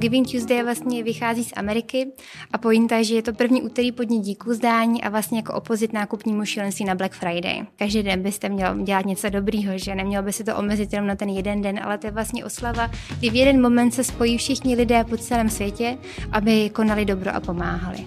Giving Tuesday vlastně vychází z Ameriky a pointa je, že je to první úterý po dní díků zdání a vlastně jako opozit nákupnímu šílenství na Black Friday. Každý den byste měl dělat něco dobrýho, že nemělo by se to omezit jenom na ten jeden den, ale to je vlastně oslava, kdy v jeden moment se spojí všichni lidé po celém světě, aby konali dobro a pomáhali.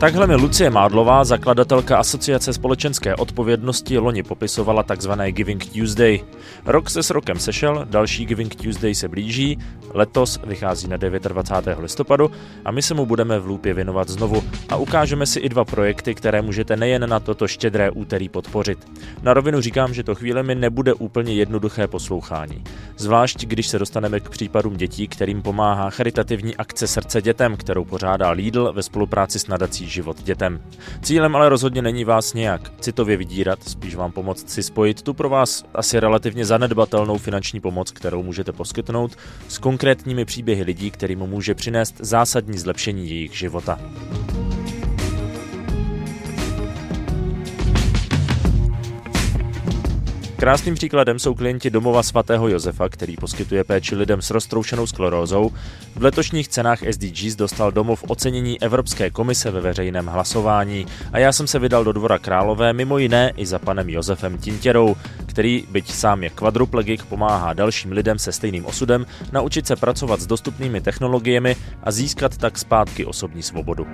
Takhle mi Lucie Mádlová, zakladatelka Asociace společenské odpovědnosti, loni popisovala tzv. Giving Tuesday. Rok se s rokem sešel, další Giving Tuesday se blíží, letos vychází na 29. listopadu a my se mu budeme v Lůpě věnovat znovu a ukážeme si i dva projekty, které můžete nejen na toto štědré úterý podpořit. Na rovinu říkám, že to chvíle mi nebude úplně jednoduché poslouchání. Zvlášť, když se dostaneme k případům dětí, kterým pomáhá charitativní akce Srdce dětem, kterou pořádá Lidl ve spolupráci s nadací život dětem. Cílem ale rozhodně není vás nějak citově vydírat, spíš vám pomoct si spojit tu pro vás asi relativně zanedbatelnou finanční pomoc, kterou můžete poskytnout, s konkrétními příběhy lidí, kterým může přinést zásadní zlepšení jejich života. Krásným příkladem jsou klienti domova svatého Josefa, který poskytuje péči lidem s roztroušenou sklerózou. V letošních cenách SDGs dostal domov ocenění Evropské komise ve veřejném hlasování a já jsem se vydal do dvora Králové mimo jiné i za panem Josefem Tintěrou, který, byť sám je kvadruplegik, pomáhá dalším lidem se stejným osudem naučit se pracovat s dostupnými technologiemi a získat tak zpátky osobní svobodu.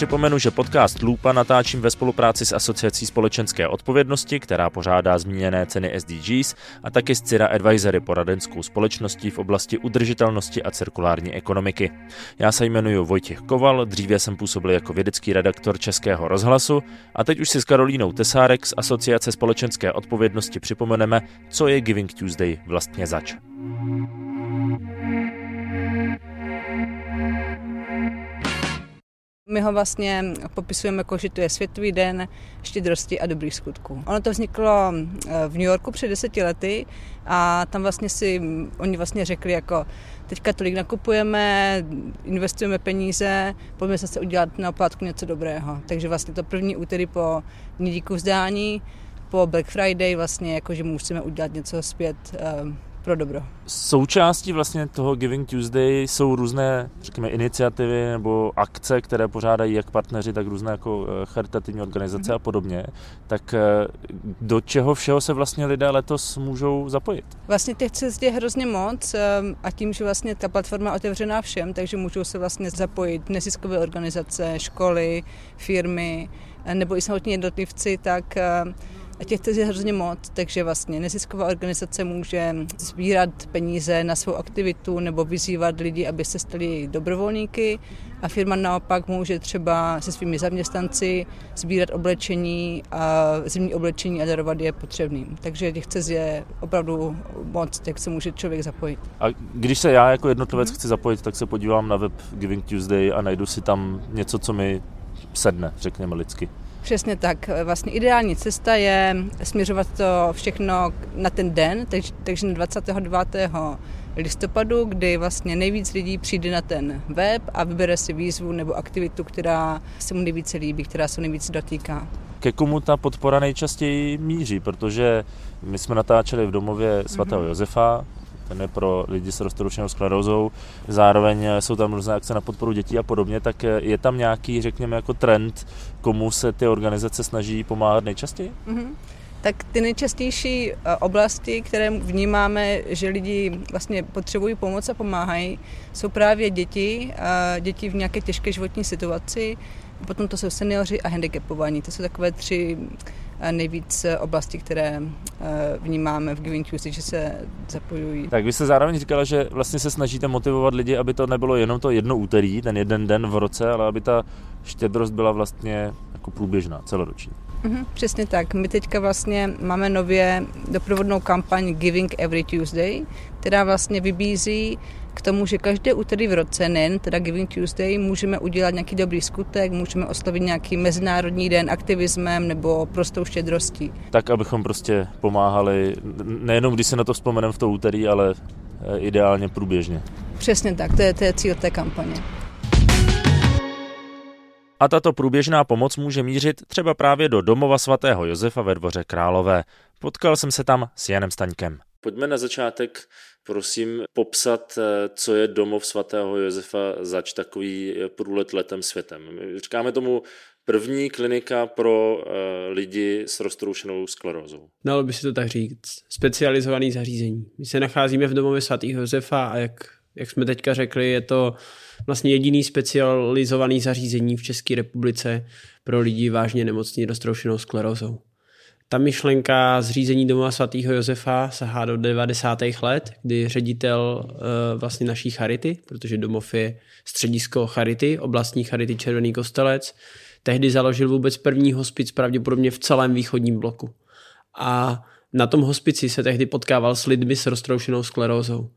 Připomenu, že podcast Lupa natáčím ve spolupráci s Asociací společenské odpovědnosti, která pořádá zmíněné ceny SDGs a taky s Cira Advisory poradenskou společností v oblasti udržitelnosti a cirkulární ekonomiky. Já se jmenuji Vojtěch Koval, dříve jsem působil jako vědecký redaktor Českého rozhlasu a teď už si s Karolínou Tesárek z Asociace společenské odpovědnosti připomeneme, co je Giving Tuesday vlastně zač. My ho vlastně popisujeme jako, že to je Světový den štědrosti a dobrých skutků. Ono to vzniklo eh, v New Yorku před deseti lety a tam vlastně si oni vlastně řekli jako teďka tolik nakupujeme, investujeme peníze, pojďme zase udělat na oplátku něco dobrého. Takže vlastně to první úterý po dní díku vzdání, po Black Friday vlastně jako, že musíme udělat něco zpět eh, pro dobro. Součástí vlastně toho Giving Tuesday jsou různé, řekněme, iniciativy nebo akce, které pořádají jak partneři, tak různé jako eh, charitativní organizace mm-hmm. a podobně. Tak eh, do čeho všeho se vlastně lidé letos můžou zapojit? Vlastně těch cest je hrozně moc ehm, a tím, že vlastně ta platforma je otevřená všem, takže můžou se vlastně zapojit neziskové organizace, školy, firmy, eh, nebo i samotní jednotlivci, tak a těch je hrozně moc, takže vlastně nezisková organizace může sbírat peníze na svou aktivitu nebo vyzývat lidi, aby se stali dobrovolníky a firma naopak může třeba se svými zaměstnanci sbírat oblečení a zimní oblečení a darovat je potřebným. Takže těch cest je opravdu moc, jak se může člověk zapojit. A když se já jako jednotlivec mm-hmm. chci zapojit, tak se podívám na web Giving Tuesday a najdu si tam něco, co mi sedne, řekněme lidsky. Přesně tak. Vlastně ideální cesta je směřovat to všechno na ten den, takže, takže na 29 listopadu, kdy vlastně nejvíc lidí přijde na ten web a vybere si výzvu nebo aktivitu, která se mu nejvíce líbí, která se nejvíce dotýká. Ke komu ta podpora nejčastěji míří, protože my jsme natáčeli v domově svatého mm-hmm. Josefa, ten je pro lidi s roztroušenou sklerózou. Zároveň jsou tam různé akce na podporu dětí a podobně, tak je tam nějaký, řekněme, jako trend, komu se ty organizace snaží pomáhat nejčastěji? Mm-hmm. Tak ty nejčastější eh, oblasti, které vnímáme, že lidi vlastně potřebují pomoc a pomáhají, jsou právě děti, děti v nějaké těžké životní situaci, potom to jsou seniori a handicapovaní. To jsou takové tři nejvíc oblasti, které eh, vnímáme v Giving Tuesday, že se zapojují. Tak vy jste zároveň říkala, že vlastně se snažíte motivovat lidi, aby to nebylo jenom to jedno úterý, ten jeden den v roce, ale aby ta štědrost byla vlastně jako průběžná, celoroční. Mm-hmm, přesně tak. My teďka vlastně máme nově doprovodnou kampaň Giving Every Tuesday, která vlastně vybízí k tomu, že každé úterý v roce, nejen teda Giving Tuesday, můžeme udělat nějaký dobrý skutek, můžeme oslavit nějaký mezinárodní den aktivismem nebo prostou štědrostí. Tak, abychom prostě pomáhali, nejenom když se na to vzpomeneme v to úterý, ale eh, ideálně průběžně. Přesně tak, to je, to je cíl té kampaně. A tato průběžná pomoc může mířit třeba právě do domova svatého Josefa ve dvoře Králové. Potkal jsem se tam s Janem Staňkem. Pojďme na začátek, prosím, popsat, eh, co je domov svatého Josefa zač takový eh, průlet letem světem. My říkáme tomu první klinika pro uh, lidi s roztroušenou sklerózou. Dalo by se to tak říct. Specializovaný zařízení. My se nacházíme v domově svatého Josefa a jak, jak jsme teďka řekli, je to vlastně jediný specializovaný zařízení v České republice pro lidi vážně nemocní roztroušenou sklerózou. Ta myšlenka zřízení domova svatého Josefa sahá do 90. let, kdy ředitel uh, vlastně naší charity, protože domov je středisko charity, oblastní charity Červený kostelec, tehdy založil vůbec první hospic pravděpodobně v celém východním bloku. A na tom hospici se tehdy potkával s lidmi s roztroušenou sklerózou.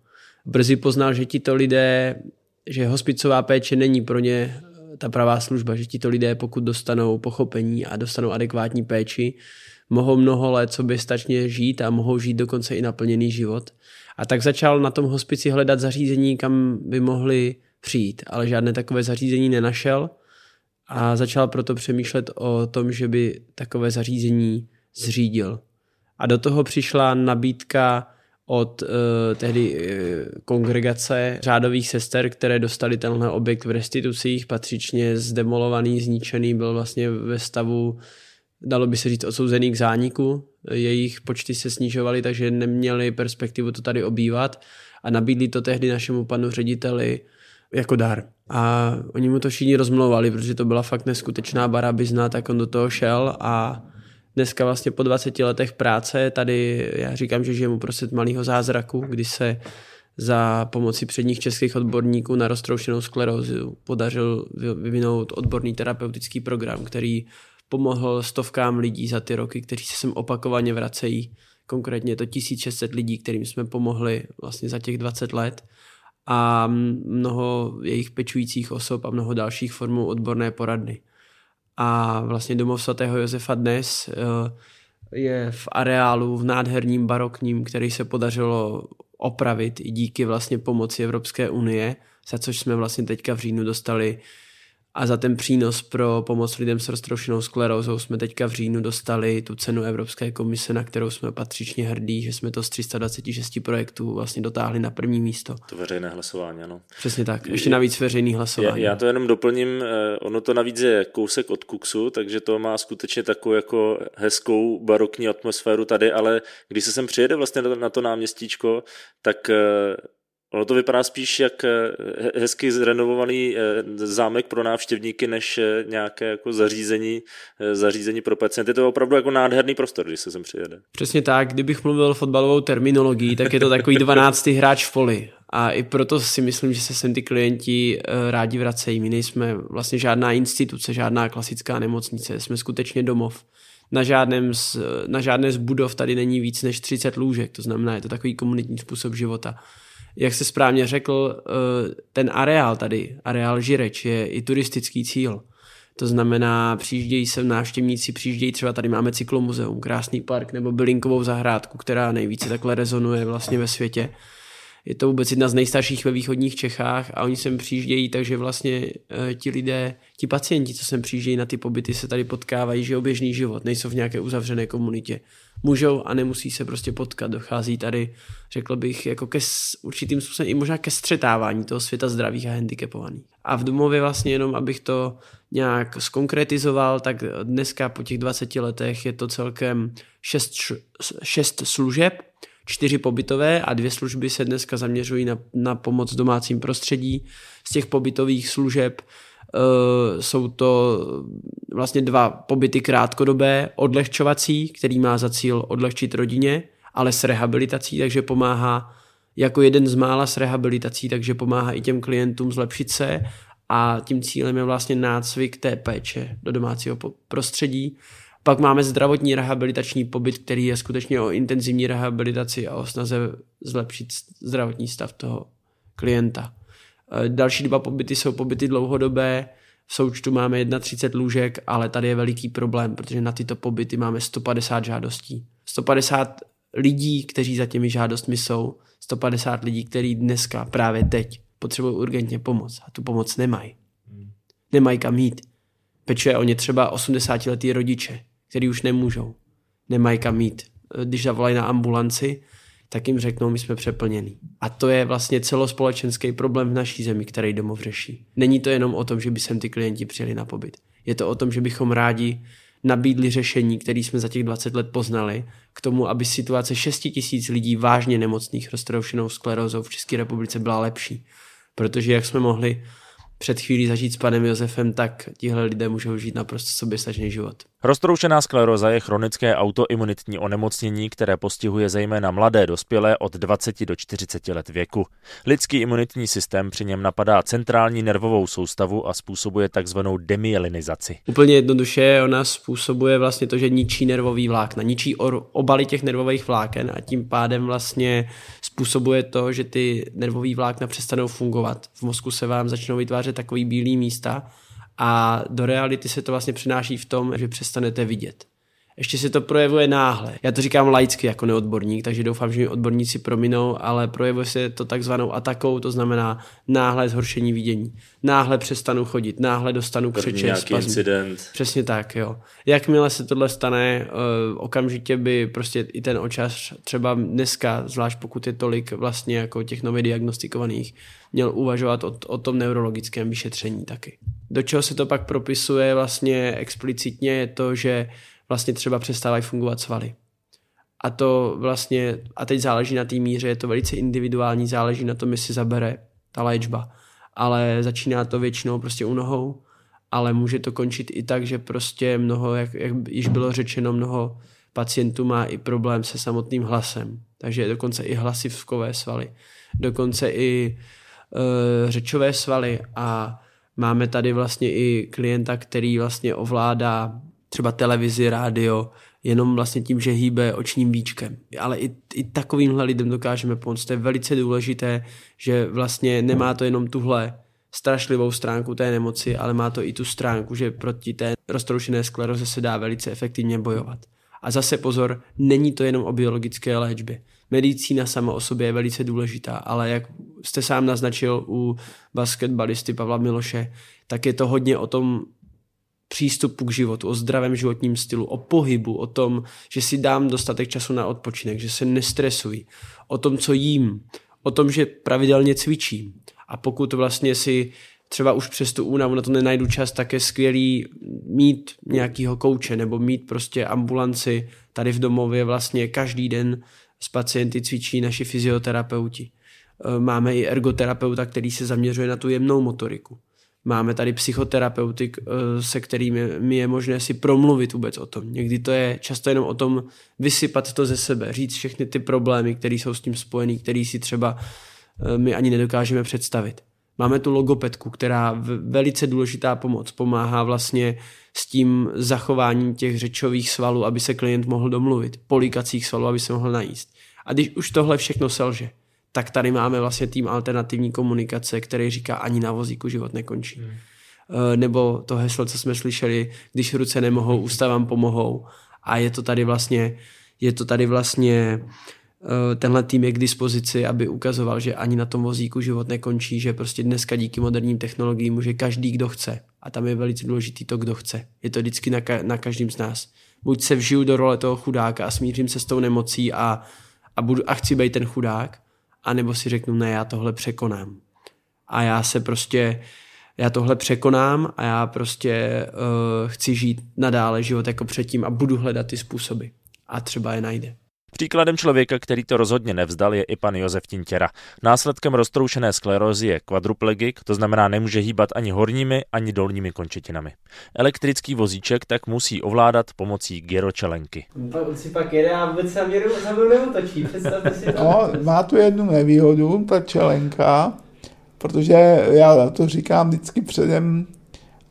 Brzy poznal, že tito lidé, že hospicová péče není pro ně eh, ta pravá služba, že tito lidé, pokud dostanou pochopení a dostanou adekvátní péči, mohou mnoho let soběstačně žít a mohou žít dokonce i naplněný život. A tak začal na tom hospici hledat zařízení, kam by mohli přijít, ale žádné takové zařízení nenašel a začal proto přemýšlet o tom, že by takové zařízení zřídil. A do toho přišla nabídka od uh, tehdy uh, kongregace řádových sester, které dostali tenhle objekt v restitucích, patřičně zdemolovaný, zničený, byl vlastně ve stavu, dalo by se říct, odsouzený k zániku. Jejich počty se snižovaly, takže neměli perspektivu to tady obývat a nabídli to tehdy našemu panu řediteli jako dar. A oni mu to všichni rozmlouvali, protože to byla fakt neskutečná barabizna, tak on do toho šel a dneska vlastně po 20 letech práce tady, já říkám, že žijeme uprostřed malého zázraku, kdy se za pomoci předních českých odborníků na roztroušenou sklerózu podařil vyvinout odborný terapeutický program, který pomohl stovkám lidí za ty roky, kteří se sem opakovaně vracejí. Konkrétně to 1600 lidí, kterým jsme pomohli vlastně za těch 20 let a mnoho jejich pečujících osob a mnoho dalších formů odborné poradny. A vlastně domov svatého Josefa dnes eh, je v areálu v nádherním barokním, který se podařilo opravit i díky vlastně pomoci Evropské unie, za což jsme vlastně teďka v říjnu dostali a za ten přínos pro pomoc lidem s roztroušenou sklerózou jsme teďka v říjnu dostali tu cenu Evropské komise, na kterou jsme patřičně hrdí, že jsme to z 326 projektů vlastně dotáhli na první místo. To veřejné hlasování, ano. Přesně tak, ještě navíc veřejný hlasování. Já, já to jenom doplním, eh, ono to navíc je kousek od Kuksu, takže to má skutečně takovou jako hezkou barokní atmosféru tady, ale když se sem přijede vlastně na to náměstíčko, tak eh, Ono to vypadá spíš jak eh, hezky zrenovovaný eh, zámek pro návštěvníky, než eh, nějaké jako zařízení, zařízení pro pacienty. To je opravdu jako nádherný prostor, když se sem přijede. Přesně tak, kdybych mluvil fotbalovou terminologií, tak je to takový 12. hráč v poli. A i proto si myslím, že se sem ty klienti rádi vracejí. My nejsme vlastně žádná instituce, žádná klasická nemocnice, jsme skutečně domov. Na, žádném z, na žádné z budov tady není víc než 30 lůžek, to znamená, je to takový komunitní způsob života jak se správně řekl, eh, ten areál tady, areál Žireč, je i turistický cíl. To znamená, přijíždějí sem návštěvníci, přijíždějí třeba tady máme cyklomuzeum, krásný park nebo bylinkovou zahrádku, která nejvíce takhle rezonuje vlastně ve světě. Je to vůbec jedna z nejstarších ve východních Čechách a oni sem přijíždějí, takže vlastně e, ti lidé, ti pacienti, co sem přijíždějí na ty pobyty, se tady potkávají, že běžný život, nejsou v nějaké uzavřené komunitě. Můžou a nemusí se prostě potkat. Dochází tady, řekl bych, jako ke určitým způsobem i možná ke střetávání toho světa zdravých a handicapovaných. A v domově vlastně jenom, abych to nějak skonkretizoval, tak dneska po těch 20 letech je to celkem šest, šest služeb, čtyři pobytové a dvě služby se dneska zaměřují na, na pomoc domácím prostředí. Z těch pobytových služeb uh, jsou to vlastně dva pobyty krátkodobé, odlehčovací, který má za cíl odlehčit rodině, ale s rehabilitací, takže pomáhá jako jeden z mála s rehabilitací, takže pomáhá i těm klientům zlepšit se a tím cílem je vlastně nácvik té péče do domácího prostředí pak máme zdravotní rehabilitační pobyt, který je skutečně o intenzivní rehabilitaci a o snaze zlepšit zdravotní stav toho klienta. E, další dva pobyty jsou pobyty dlouhodobé, v součtu máme 31 lůžek, ale tady je veliký problém, protože na tyto pobyty máme 150 žádostí. 150 lidí, kteří za těmi žádostmi jsou, 150 lidí, kteří dneska, právě teď, potřebují urgentně pomoc a tu pomoc nemají. Nemají kam jít Pečuje o ně třeba 80-letý rodiče, který už nemůžou, nemají kam mít. Když zavolají na ambulanci, tak jim řeknou, my jsme přeplnění. A to je vlastně celospolečenský problém v naší zemi, který domov řeší. Není to jenom o tom, že by sem ty klienti přijeli na pobyt. Je to o tom, že bychom rádi nabídli řešení, které jsme za těch 20 let poznali, k tomu, aby situace 6 tisíc lidí vážně nemocných roztroušenou sklerózou v České republice byla lepší. Protože jak jsme mohli před chvílí zažít s panem Josefem, tak tihle lidé můžou žít naprosto soběstačný život. Roztroušená skleroza je chronické autoimunitní onemocnění, které postihuje zejména mladé dospělé od 20 do 40 let věku. Lidský imunitní systém při něm napadá centrální nervovou soustavu a způsobuje takzvanou demyelinizaci. Úplně jednoduše ona způsobuje vlastně to, že ničí nervový vlákna, ničí obaly těch nervových vláken a tím pádem vlastně způsobuje to, že ty nervové vlákna přestanou fungovat. V mozku se vám začnou vytvářet takový bílý místa a do reality se to vlastně přináší v tom, že přestanete vidět. Ještě se to projevuje náhle. Já to říkám laicky jako neodborník, takže doufám, že mi odborníci prominou, ale projevuje se to takzvanou atakou, to znamená náhle zhoršení vidění. Náhle přestanu chodit, náhle dostanu křeče, nějaký incident. Přesně tak, jo. Jakmile se tohle stane, uh, okamžitě by prostě i ten očař třeba dneska, zvlášť pokud je tolik vlastně jako těch nově diagnostikovaných, měl uvažovat o, o tom neurologickém vyšetření taky. Do čeho se to pak propisuje vlastně explicitně je to, že vlastně třeba přestávají fungovat svaly. A to vlastně, a teď záleží na té míře, je to velice individuální, záleží na tom, jestli zabere ta léčba. Ale začíná to většinou prostě u nohou, ale může to končit i tak, že prostě mnoho, jak, jak již bylo řečeno, mnoho pacientů má i problém se samotným hlasem. Takže dokonce i hlasivkové svaly, dokonce i e, řečové svaly a máme tady vlastně i klienta, který vlastně ovládá třeba televizi, rádio, jenom vlastně tím, že hýbe očním víčkem. Ale i, i takovýmhle lidem dokážeme pomoct. To je velice důležité, že vlastně nemá to jenom tuhle strašlivou stránku té nemoci, ale má to i tu stránku, že proti té roztroušené skleroze se dá velice efektivně bojovat. A zase pozor, není to jenom o biologické léčbě. Medicína sama o sobě je velice důležitá, ale jak jste sám naznačil u basketbalisty Pavla Miloše, tak je to hodně o tom přístupu k životu, o zdravém životním stylu, o pohybu, o tom, že si dám dostatek času na odpočinek, že se nestresuji, o tom, co jím, o tom, že pravidelně cvičím. A pokud vlastně si třeba už přes tu únavu na to nenajdu čas, tak je skvělý mít nějakýho kouče nebo mít prostě ambulanci tady v domově vlastně každý den s pacienty cvičí naši fyzioterapeuti. E, máme i ergoterapeuta, který se zaměřuje na tu jemnou motoriku. Máme tady psychoterapeuty, eh, se kterými mi je možné si promluvit vůbec o tom. Někdy to je často jenom o tom vysypat to ze sebe, říct všechny ty problémy, které jsou s tím spojený, které si třeba eh, my ani nedokážeme představit. Máme tu logopedku, která velice důležitá pomoc pomáhá vlastně s tím zachováním těch řečových svalů, aby se klient mohl domluvit, polikacích svalů, aby se mohl najíst. A když už tohle všechno selže, tak tady máme vlastně tým alternativní komunikace, který říká ani na vozíku život nekončí. Hmm. Eh, nebo to heslo, co jsme slyšeli, když ruce nemohou, ústa vám pomohou. A je to tady vlastně, je to tady vlastně eh, tenhle tým je k dispozici, aby ukazoval, že ani na tom vozíku život nekončí, že prostě dneska díky moderním technologiím může každý, kdo chce. A tam je velice důležitý to, kdo chce. Je to vždycky na, ka- na každém z nás. Buď se vžiju do role toho chudáka a smířím se s tou nemocí a, a, budu, a chci být ten chudák, anebo si řeknu, ne, já tohle překonám. A já se prostě, já tohle překonám a já prostě uh, chci žít nadále život jako předtím a budu hledat ty způsoby. A třeba je najde. Příkladem člověka, který to rozhodně nevzdal, je i pan Josef Tintěra. Následkem roztroušené sklerózy je kvadruplegik, to znamená nemůže hýbat ani horními, ani dolními končetinami. Elektrický vozíček tak musí ovládat pomocí gyročelenky. On si pak jede a vůbec se měru za mnou představte si to. No, má tu jednu nevýhodu, ta čelenka, protože já to říkám vždycky předem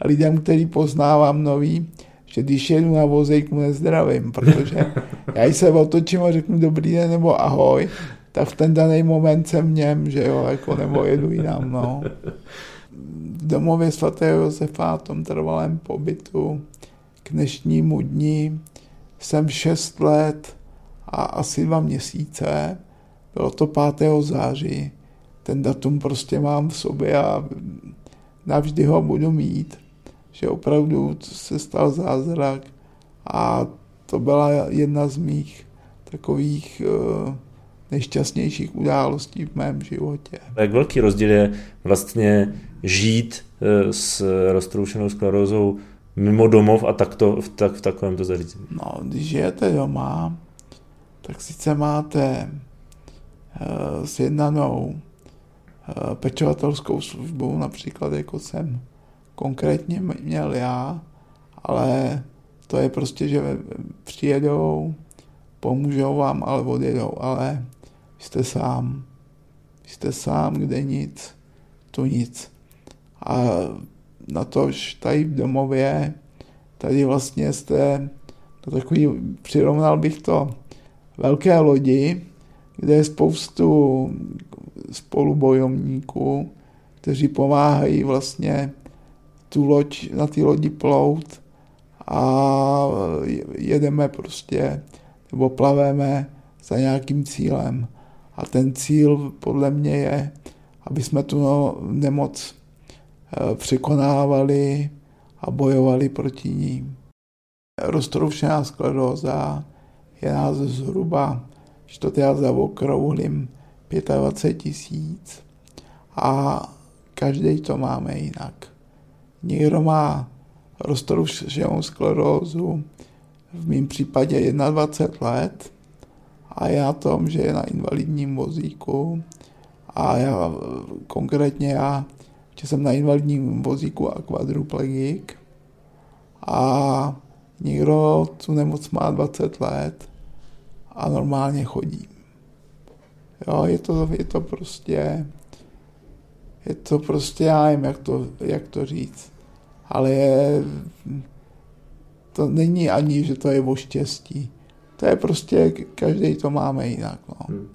lidem, který poznávám nový, že když jedu na vozejk, mu nezdravím, protože já se otočím a řeknu dobrý den nebo ahoj, tak v ten daný moment jsem něm, že jo, jako, nebo jedu jinam, no. V domově svatého Josefa, v tom trvalém pobytu, k dnešnímu dní jsem 6 let a asi dva měsíce, bylo to 5. září, ten datum prostě mám v sobě a navždy ho budu mít že opravdu se stal zázrak a to byla jedna z mých takových uh, nejšťastnějších událostí v mém životě. Jak velký rozdíl je vlastně žít uh, s roztroušenou sklerózou mimo domov a takto, v, tak, v takovémto zařízení? No, když žijete doma, tak sice máte uh, sjednanou pečovatelskou službu, například jako jsem konkrétně měl já, ale to je prostě, že přijedou, pomůžou vám, ale odjedou, ale jste sám. Jste sám, kde nic, tu nic. A na tož tady v domově, tady vlastně jste to takový, přirovnal bych to velké lodi, kde je spoustu spolubojovníků, kteří pomáhají vlastně tu loď, na ty lodi plout a jedeme prostě, nebo plaveme za nějakým cílem. A ten cíl podle mě je, aby jsme tu nemoc eh, překonávali a bojovali proti ní. Roztroušená skleróza je nás zhruba, že to teda zaokrouhlím, 25 tisíc a každý to máme jinak. Někdo má roztroušenou sklerózu, v mém případě 21 let a já tom, že je na invalidním vozíku a já konkrétně já, že jsem na invalidním vozíku a kvadruplegik a někdo tu nemoc má 20 let a normálně chodí. Jo, je to, je to prostě, je to prostě, já nevím, jak to, jak to říct ale je, to není ani, že to je o štěstí. To je prostě, každý to máme jinak. No. Hmm.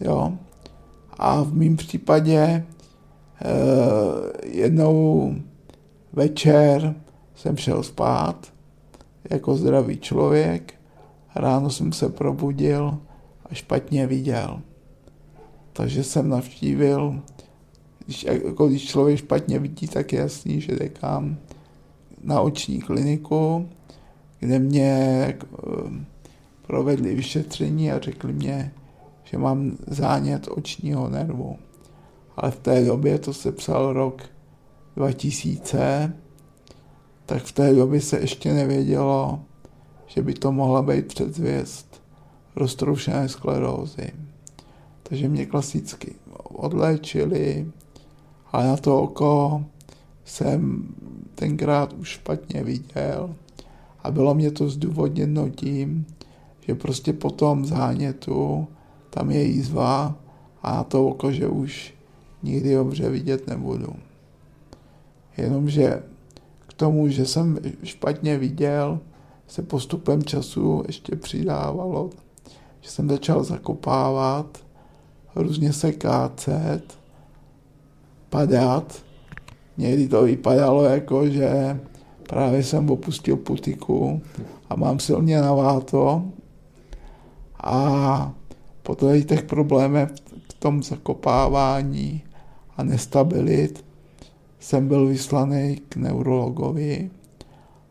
Jo. A v mém případě eh, jednou večer jsem šel spát jako zdravý člověk, ráno jsem se probudil a špatně viděl. Takže jsem navštívil když, jako když člověk špatně vidí, tak je jasný, že jde kam na oční kliniku, kde mě eh, provedli vyšetření a řekli mě, že mám zánět očního nervu. Ale v té době, to se psal rok 2000, tak v té době se ještě nevědělo, že by to mohla být předzvěst roztroušené sklerózy. Takže mě klasicky odléčili, ale na to oko jsem tenkrát už špatně viděl a bylo mě to zdůvodněno tím, že prostě po tom zánětu tam je jízva a na to oko, že už nikdy dobře vidět nebudu. Jenomže k tomu, že jsem špatně viděl, se postupem času ještě přidávalo, že jsem začal zakopávat, různě se kácet padat. Někdy to vypadalo jako, že právě jsem opustil putiku a mám silně naváto a po těch problémech v tom zakopávání a nestabilit jsem byl vyslaný k neurologovi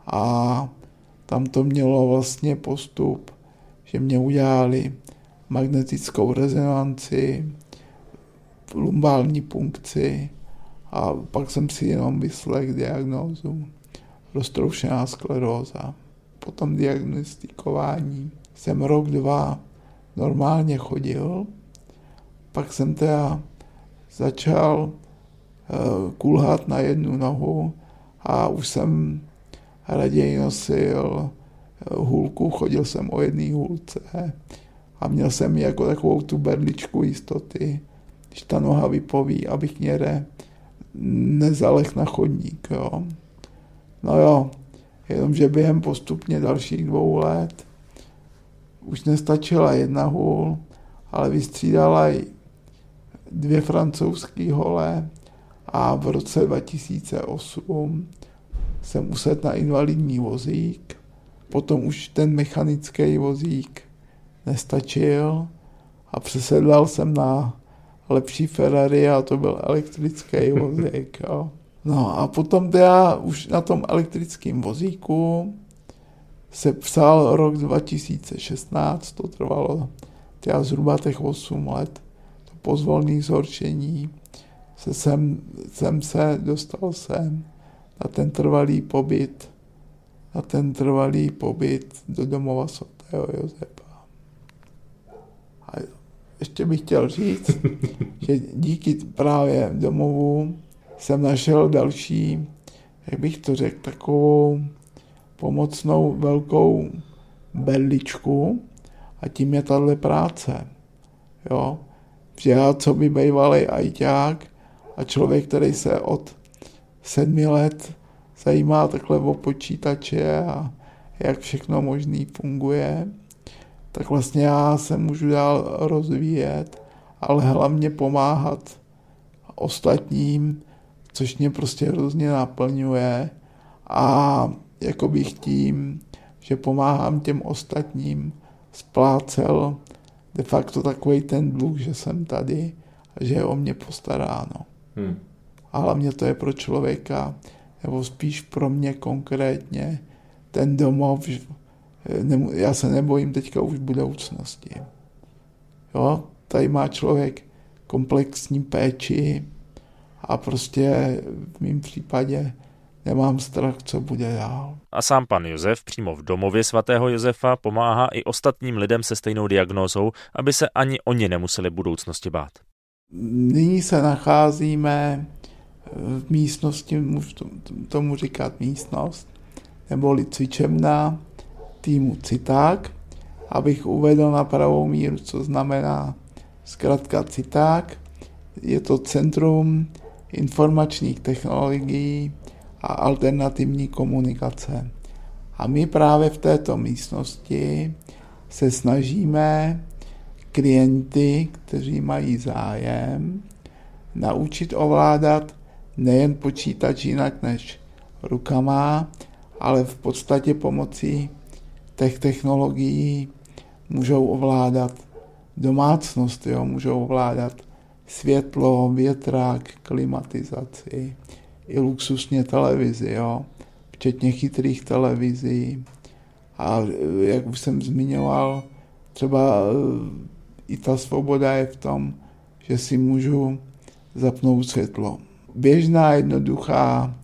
a tam to mělo vlastně postup, že mě udělali magnetickou rezonanci, lumbální punkci a pak jsem si jenom vyslech diagnózu. Roztroušená skleróza. Po tom diagnostikování. Jsem rok, dva normálně chodil, pak jsem teda začal uh, kulhat na jednu nohu a už jsem raději nosil eh, hůlku, chodil jsem o jedné hůlce a měl jsem jako takovou tu berličku jistoty, když ta noha vypoví, abych někde nezalech na chodník. Jo. No jo, jenomže během postupně dalších dvou let už nestačila jedna hůl, ale vystřídala i dvě francouzské hole a v roce 2008 jsem usedl na invalidní vozík, potom už ten mechanický vozík nestačil a přesedlal jsem na lepší Ferrari a to byl elektrický vozík. Jo. No a potom teda už na tom elektrickém vozíku se psal rok 2016, to trvalo teda zhruba těch 8 let, to pozvolný zhoršení, se sem, sem se dostal sem na ten trvalý pobyt, na ten trvalý pobyt do domova svatého Josefa. A ještě bych chtěl říct, že díky právě domovu jsem našel další, jak bych to řekl, takovou pomocnou velkou berličku a tím je tahle práce. Jo? Že já, co by bývalý ajťák a člověk, který se od sedmi let zajímá takhle o počítače a jak všechno možný funguje, tak vlastně já se můžu dál rozvíjet, ale hlavně pomáhat ostatním, což mě prostě hrozně naplňuje a jako bych tím, že pomáhám těm ostatním, splácel de facto takový ten dluh, že jsem tady a že je o mě postaráno. Hmm. A hlavně to je pro člověka, nebo spíš pro mě konkrétně, ten domov, já se nebojím teďka už budoucnosti. Jo, tady má člověk komplexní péči a prostě v mém případě nemám strach, co bude dál. A sám pan Josef přímo v domově svatého Josefa pomáhá i ostatním lidem se stejnou diagnózou, aby se ani oni nemuseli budoucnosti bát. Nyní se nacházíme v místnosti, můžu tomu říkat místnost, neboli cvičebna týmu Citák, abych uvedl na pravou míru, co znamená zkrátka Citák. Je to Centrum informačních technologií a alternativní komunikace. A my právě v této místnosti se snažíme klienty, kteří mají zájem, naučit ovládat nejen počítač jinak než rukama, ale v podstatě pomocí těch technologií můžou ovládat domácnost, jo? můžou ovládat světlo, větrák, klimatizaci, i luxusně televizi, jo? včetně chytrých televizí. A jak už jsem zmiňoval, třeba eh, i ta svoboda je v tom, že si můžu zapnout světlo. Běžná, jednoduchá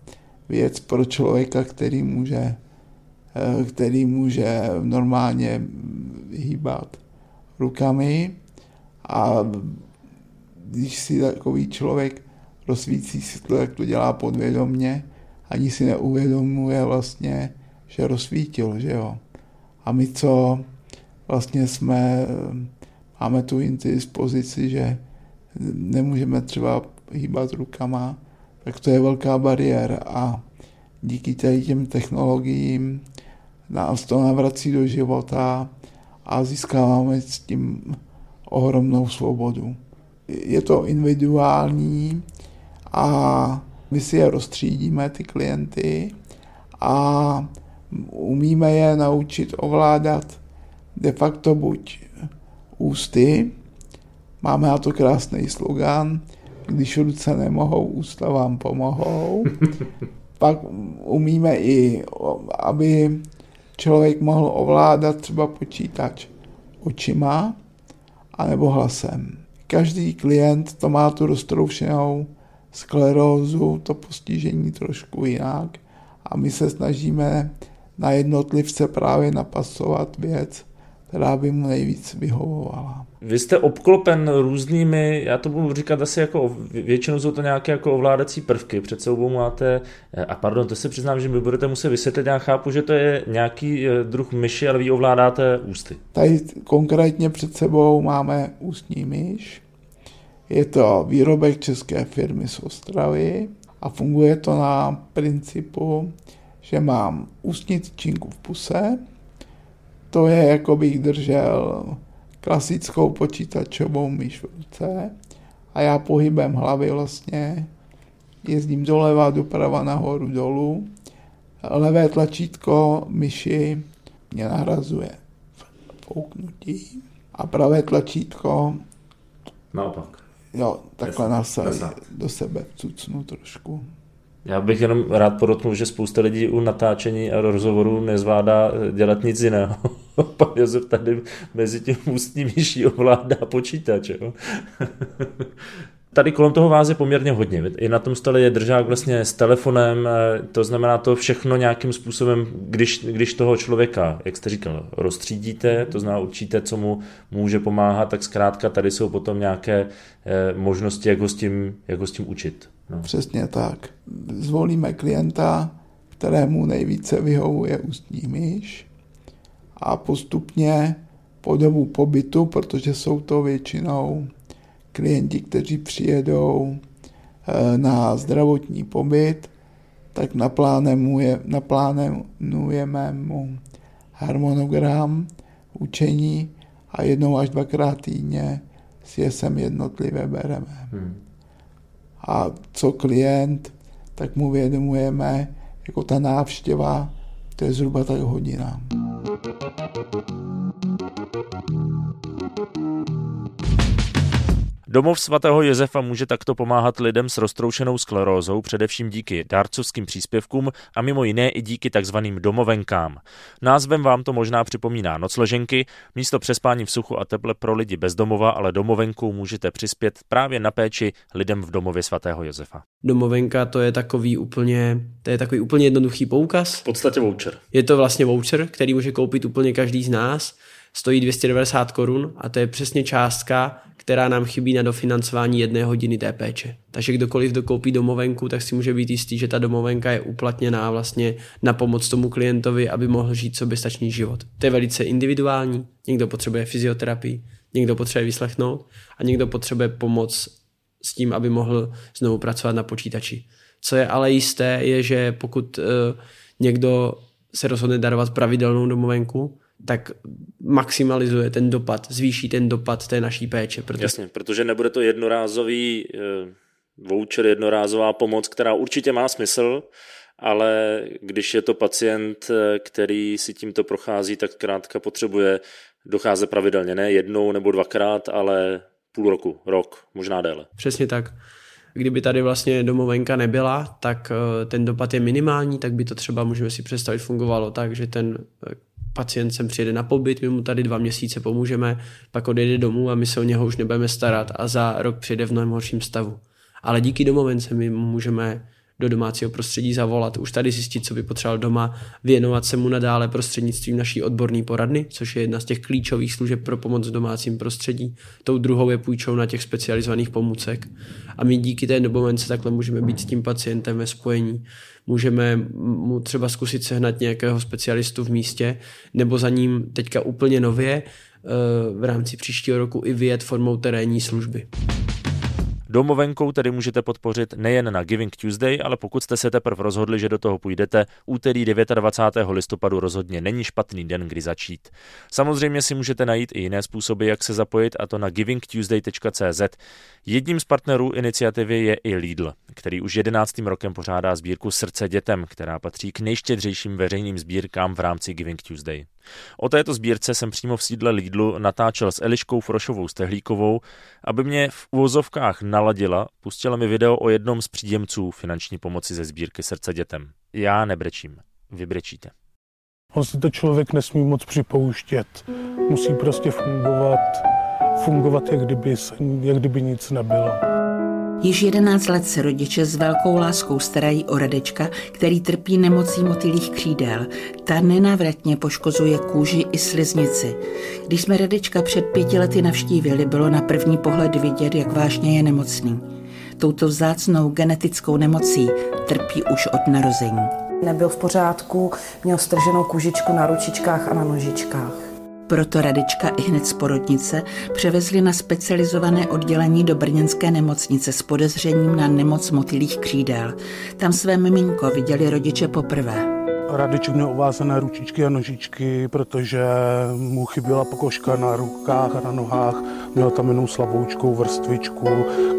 věc pro člověka, který může, který může normálně hýbat rukami a když si takový člověk rozsvící světlo, jak to dělá podvědomně, ani si neuvědomuje vlastně, že rozsvítil, že jo. A my, co vlastně jsme, máme tu indispozici, že nemůžeme třeba hýbat rukama, tak to je velká bariéra a díky těm technologiím nás to navrací do života a získáváme s tím ohromnou svobodu. Je to individuální, a my si je rozstřídíme, ty klienty, a umíme je naučit ovládat de facto buď ústy, máme na to krásný slogan, když ruce nemohou, ústa vám pomohou. Pak umíme i, aby člověk mohl ovládat třeba počítač očima anebo hlasem. Každý klient to má tu roztroušenou sklerózu, to postižení trošku jinak a my se snažíme na jednotlivce právě napasovat věc, která by mu nejvíc vyhovovala. Vy jste obklopen různými, já to budu říkat asi jako, většinou jsou to nějaké jako ovládací prvky, před sebou máte, eh, a pardon, to se přiznám, že mi budete muset vysvětlit, já chápu, že to je nějaký eh, druh myši, ale vy ovládáte ústy. Tady konkrétně před sebou máme ústní myš, je to výrobek české firmy z Ostravy a funguje to na principu, že mám ústní tyčinku v puse, to je jako bych držel klasickou počítačovou myš v ruce a já pohybem hlavy vlastně jezdím doleva, doprava, nahoru, dolů. Levé tlačítko myši mě nahrazuje fouknutí a pravé tlačítko naopak Jo, takhle na, do sebe cucnu trošku. Já bych jenom rád podotknul, že spousta lidí u natáčení a rozhovoru nezvládá dělat nic jiného. Pan Josef tady mezi tím ústní myší ovládá počítač. Jo? Tady kolem toho vás je poměrně hodně. I na tom stole je držák vlastně s telefonem, eh, to znamená to všechno nějakým způsobem, když, když toho člověka, jak jste říkal, rozstřídíte, to znamená určíte, co mu může pomáhat, tak zkrátka tady jsou potom nějaké eh, možnosti, jak ho s tím, jak ho s tím učit. No. Přesně tak. Zvolíme klienta, kterému nejvíce vyhovuje ústní myš a postupně po dobu pobytu, protože jsou to většinou klienti, kteří přijedou eh, na zdravotní pobyt, tak naplánujeme mu harmonogram učení a jednou až dvakrát týdně si je sem jednotlivé bereme. Hmm. A co klient, tak mu vědomujeme, jako ta návštěva, to je zhruba tak hodina. Thank you. Domov svatého Josefa může takto pomáhat lidem s roztroušenou sklerózou, především díky dárcovským příspěvkům a mimo jiné i díky takzvaným domovenkám. Názvem vám to možná připomíná nocleženky, místo přespání v suchu a teple pro lidi bez domova, ale domovenkou můžete přispět právě na péči lidem v domově svatého Josefa. Domovenka to je takový úplně, to je takový úplně jednoduchý poukaz. V podstatě voucher. Je to vlastně voucher, který může koupit úplně každý z nás stojí 290 korun a to je přesně částka, která nám chybí na dofinancování jedné hodiny té péče. Takže kdokoliv dokoupí domovenku, tak si může být jistý, že ta domovenka je uplatněná vlastně na pomoc tomu klientovi, aby mohl žít soběstačný život. To je velice individuální. Někdo potřebuje fyzioterapii, někdo potřebuje vyslechnout a někdo potřebuje pomoc s tím, aby mohl znovu pracovat na počítači. Co je ale jisté, je, že pokud uh, někdo se rozhodne darovat pravidelnou domovenku, tak maximalizuje ten dopad, zvýší ten dopad té naší péče. Protože... Jasně, protože nebude to jednorázový uh, voucher, jednorázová pomoc, která určitě má smysl, ale když je to pacient, eh, který si tímto prochází, tak krátka potřebuje docházet pravidelně, ne jednou nebo dvakrát, ale půl roku, rok, možná déle. Přesně tak. Kdyby tady vlastně domovenka nebyla, tak eh, ten dopad je minimální, tak by to třeba, můžeme si představit, fungovalo tak, že ten pacient sem přijede na pobyt, my mu tady dva měsíce pomůžeme, pak odejde domů a my se o něho už nebudeme starat a za rok přijde v mnohem horším stavu. Ale díky domovence my můžeme do domácího prostředí zavolat, už tady zjistit, co by potřeboval doma, věnovat se mu nadále prostřednictvím naší odborné poradny, což je jedna z těch klíčových služeb pro pomoc v domácím prostředí. Tou druhou je půjčou na těch specializovaných pomůcek. A my díky té domovence takhle můžeme být s tím pacientem ve spojení. Můžeme mu třeba zkusit sehnat nějakého specialistu v místě, nebo za ním teďka úplně nově eh, v rámci příštího roku i vyjet formou terénní služby. Domovenkou tedy můžete podpořit nejen na Giving Tuesday, ale pokud jste se teprve rozhodli, že do toho půjdete, úterý 29. listopadu rozhodně není špatný den, kdy začít. Samozřejmě si můžete najít i jiné způsoby, jak se zapojit, a to na givingtuesday.cz. Jedním z partnerů iniciativy je i Lidl, který už 11. rokem pořádá sbírku Srdce dětem, která patří k nejštědřejším veřejným sbírkám v rámci Giving Tuesday. O této sbírce jsem přímo v sídle Lidlu natáčel s Eliškou Frošovou Stehlíkovou, aby mě v úvozovkách naladila, pustila mi video o jednom z příjemců finanční pomoci ze sbírky Srdce dětem. Já nebrečím, vy brečíte. On si to člověk nesmí moc připouštět. Musí prostě fungovat, fungovat, jak kdyby, jak kdyby nic nebylo. Již 11 let se rodiče s velkou láskou starají o Radečka, který trpí nemocí motylých křídel. Ta nenávratně poškozuje kůži i sliznici. Když jsme Radečka před pěti lety navštívili, bylo na první pohled vidět, jak vážně je nemocný. Touto vzácnou genetickou nemocí trpí už od narození. Nebyl v pořádku, měl strženou kůžičku na ručičkách a na nožičkách. Proto Radečka i hned z porodnice převezli na specializované oddělení do brněnské nemocnice s podezřením na nemoc motylých křídel. Tam své miminko viděli rodiče poprvé. Radeček měl ovázané ručičky a nožičky, protože mu chyběla pokožka na rukách a na nohách. Měl tam jenom slaboučkou vrstvičku,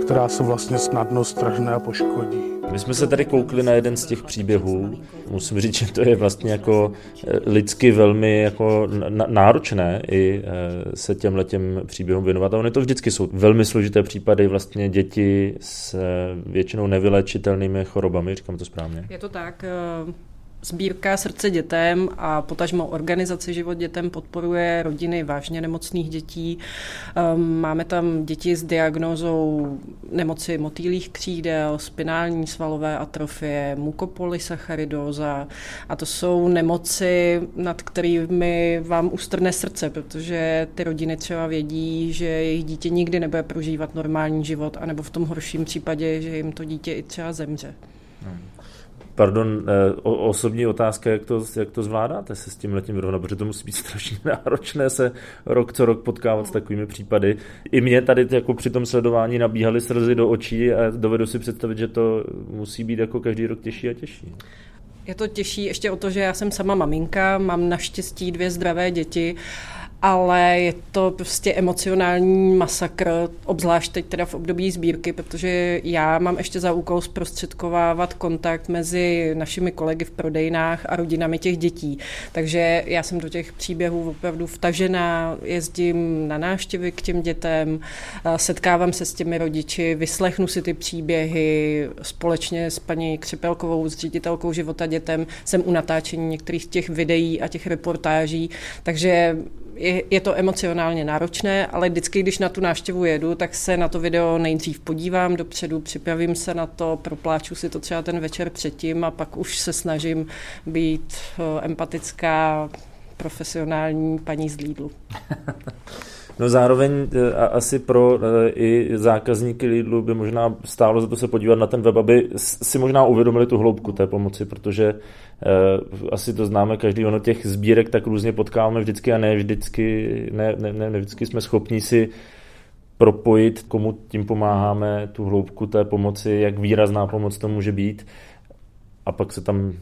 která se vlastně snadno strhne a poškodí. My jsme se tady koukli na jeden z těch příběhů. Musím říct, že to je vlastně jako eh, lidsky velmi jako náročné i eh, se těm letěm příběhům věnovat. A oni to vždycky jsou velmi složité případy, vlastně děti s většinou nevylečitelnými chorobami, říkám to správně. Je to tak. Sbírka Srdce dětem a potažmo organizace Život dětem podporuje rodiny vážně nemocných dětí. Ehm, máme tam děti s diagnózou nemoci motýlých křídel, spinální svalové atrofie, mukopolysacharidóza a to jsou nemoci, nad kterými vám ustrne srdce, protože ty rodiny třeba vědí, že jejich dítě nikdy nebude prožívat normální život, anebo v tom horším případě, že jim to dítě i třeba zemře. Hmm. Pardon, eh, osobní otázka, jak to, jak to zvládáte se s tím letím vyrovnat, protože to musí být strašně náročné se rok co rok potkávat s takovými případy. I mě tady jako při tom sledování nabíhaly slzy do očí a dovedu si představit, že to musí být jako každý rok těžší a těžší. Je to těžší ještě o to, že já jsem sama maminka, mám naštěstí dvě zdravé děti ale je to prostě emocionální masakr, obzvlášť teď teda v období sbírky, protože já mám ještě za úkol zprostředkovávat kontakt mezi našimi kolegy v prodejnách a rodinami těch dětí. Takže já jsem do těch příběhů opravdu vtažená, jezdím na návštěvy k těm dětem, setkávám se s těmi rodiči, vyslechnu si ty příběhy společně s paní Křipelkovou, s ředitelkou života dětem, jsem u natáčení některých těch videí a těch reportáží, takže je, je to emocionálně náročné, ale vždycky, když na tu návštěvu jedu, tak se na to video nejdřív podívám dopředu, připravím se na to, propláču si to třeba ten večer předtím a pak už se snažím být eh, empatická, profesionální paní z Lidlu. No zároveň e, asi pro e, i zákazníky Lidlu by možná stálo za to se podívat na ten web, aby si možná uvědomili tu hloubku té pomoci, protože e, asi to známe každý, ono těch sbírek tak různě potkáváme vždycky a ne vždycky, ne, ne, ne, ne vždycky jsme schopni si propojit, komu tím pomáháme, tu hloubku té pomoci, jak výrazná pomoc to může být. A pak se tam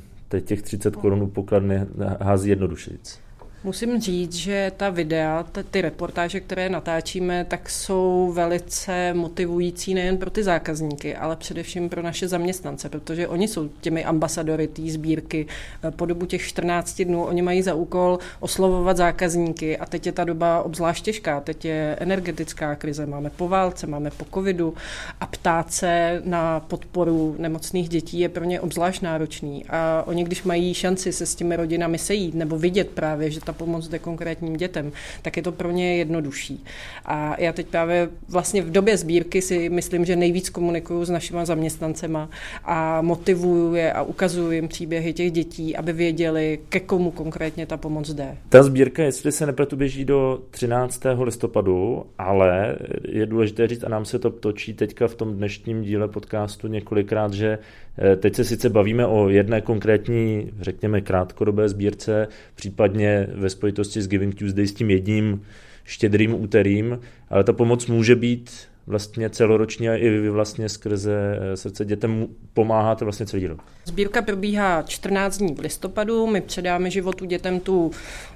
těch 30 korun pokladny hází jednodušejíc. Musím říct, že ta videa, ty reportáže, které natáčíme, tak jsou velice motivující nejen pro ty zákazníky, ale především pro naše zaměstnance, protože oni jsou těmi ambasadory té sbírky. Po dobu těch 14 dnů oni mají za úkol oslovovat zákazníky a teď je ta doba obzvlášť těžká. Teď je energetická krize, máme po válce, máme po covidu a ptát se na podporu nemocných dětí je pro ně obzvlášť náročný. A oni, když mají šanci se s těmi rodinami sejít nebo vidět právě, že ta pomoc jde konkrétním dětem, tak je to pro ně jednodušší. A já teď právě vlastně v době sbírky si myslím, že nejvíc komunikuju s našimi zaměstnancema a motivuju je a ukazuju jim příběhy těch dětí, aby věděli, ke komu konkrétně ta pomoc jde. Ta sbírka, jestli se nepletu, běží do 13. listopadu, ale je důležité říct, a nám se to točí teďka v tom dnešním díle podcastu několikrát, že teď se sice bavíme o jedné konkrétní, řekněme, krátkodobé sbírce, případně ve spojitosti s Giving Tuesday s tím jedním štědrým úterým, ale ta pomoc může být vlastně celoročně a i vy vlastně skrze eh, srdce dětem pomáháte vlastně celý rok. Sbírka probíhá 14 dní v listopadu, my předáme životu dětem tu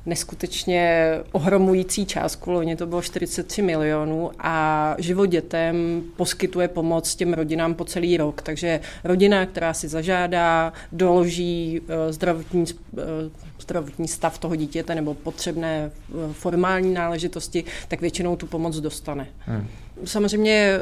neskutečně ohromující částku, loni to bylo 43 milionů a život dětem poskytuje pomoc těm rodinám po celý rok, takže rodina, která si zažádá, doloží eh, zdravotní eh, zdravotní stav toho dítěte nebo potřebné formální náležitosti, tak většinou tu pomoc dostane. Hmm. Samozřejmě eh,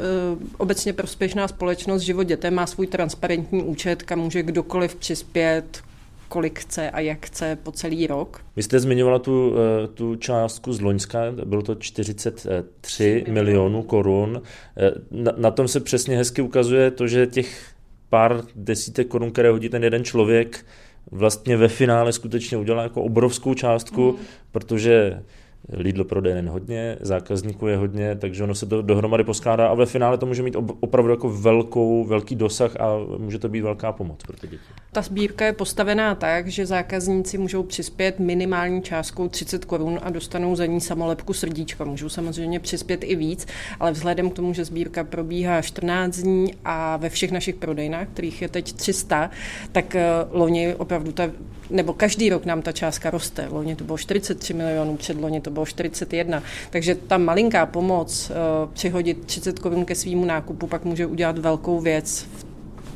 obecně prospěšná společnost Život dětem má svůj transparentní účet, kam může kdokoliv přispět, kolik chce a jak chce po celý rok. Vy jste zmiňovala tu, eh, tu částku z Loňska, bylo to 43 milionů korun. Eh, na, na tom se přesně hezky ukazuje to, že těch pár desítek korun, které hodí ten jeden člověk, vlastně ve finále skutečně udělá jako obrovskou částku, mm. protože Lidl prodeje jen hodně, zákazníků je hodně, takže ono se to dohromady poskládá a ve finále to může mít opravdu jako velkou, velký dosah a může to být velká pomoc pro ty děti. Ta sbírka je postavená tak, že zákazníci můžou přispět minimální částkou 30 korun a dostanou za ní samolepku srdíčka. Můžou samozřejmě přispět i víc, ale vzhledem k tomu, že sbírka probíhá 14 dní a ve všech našich prodejnách, kterých je teď 300, tak eh, loni opravdu ta nebo každý rok nám ta částka roste. Loni to bylo 43 milionů, předloni to bylo 41. Takže ta malinká pomoc uh, přihodit 30 korun ke svýmu nákupu pak může udělat velkou věc v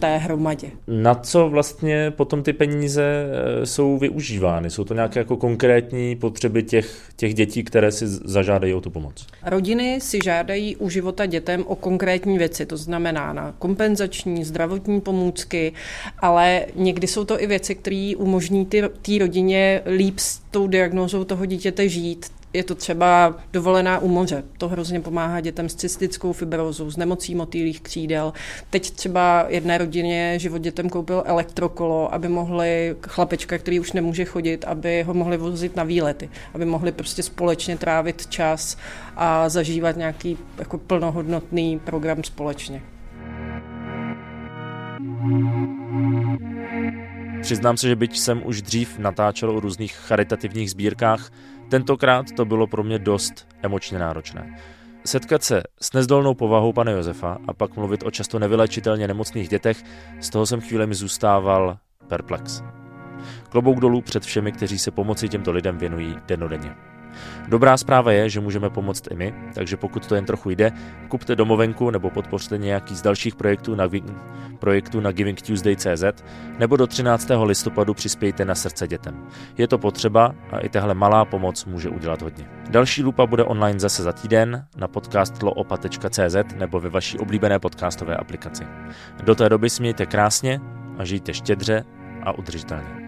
té hromadě. Na co vlastně potom ty peníze eh, jsou využívány? Jsou to nějaké jako konkrétní potřeby těch, těch dětí, které si zažádají o tu pomoc? Rodiny si žádají u života dětem o konkrétní věci, to znamená na kompenzační, zdravotní pomůcky, ale někdy jsou to i věci, které umožní té rodině líp s tou diagnózou toho dítěte žít, je to třeba dovolená u moře. To hrozně pomáhá dětem s cystickou fibrózou, s nemocí motýlých křídel. Teď třeba jedné rodině život dětem koupil elektrokolo, aby mohli chlapečka, který už nemůže chodit, aby ho mohli vozit na výlety, aby mohli prostě společně trávit čas a zažívat nějaký jako plnohodnotný program společně. Přiznám se, že byť jsem už dřív natáčel o různých charitativních sbírkách, tentokrát to bylo pro mě dost emočně náročné. Setkat se s nezdolnou povahou pana Josefa a pak mluvit o často nevylečitelně nemocných dětech, z toho jsem chvílemi zůstával perplex. Klobouk dolů před všemi, kteří se pomoci těmto lidem věnují denodenně. Dobrá zpráva je, že můžeme pomoct i my, takže pokud to jen trochu jde, kupte domovenku nebo podpořte nějaký z dalších projektů na, projektů na GivingTuesday.cz nebo do 13. listopadu přispějte na srdce dětem. Je to potřeba a i tahle malá pomoc může udělat hodně. Další lupa bude online zase za týden na podcastloopa.cz nebo ve vaší oblíbené podcastové aplikaci. Do té doby smějte krásně a žijte štědře a udržitelně.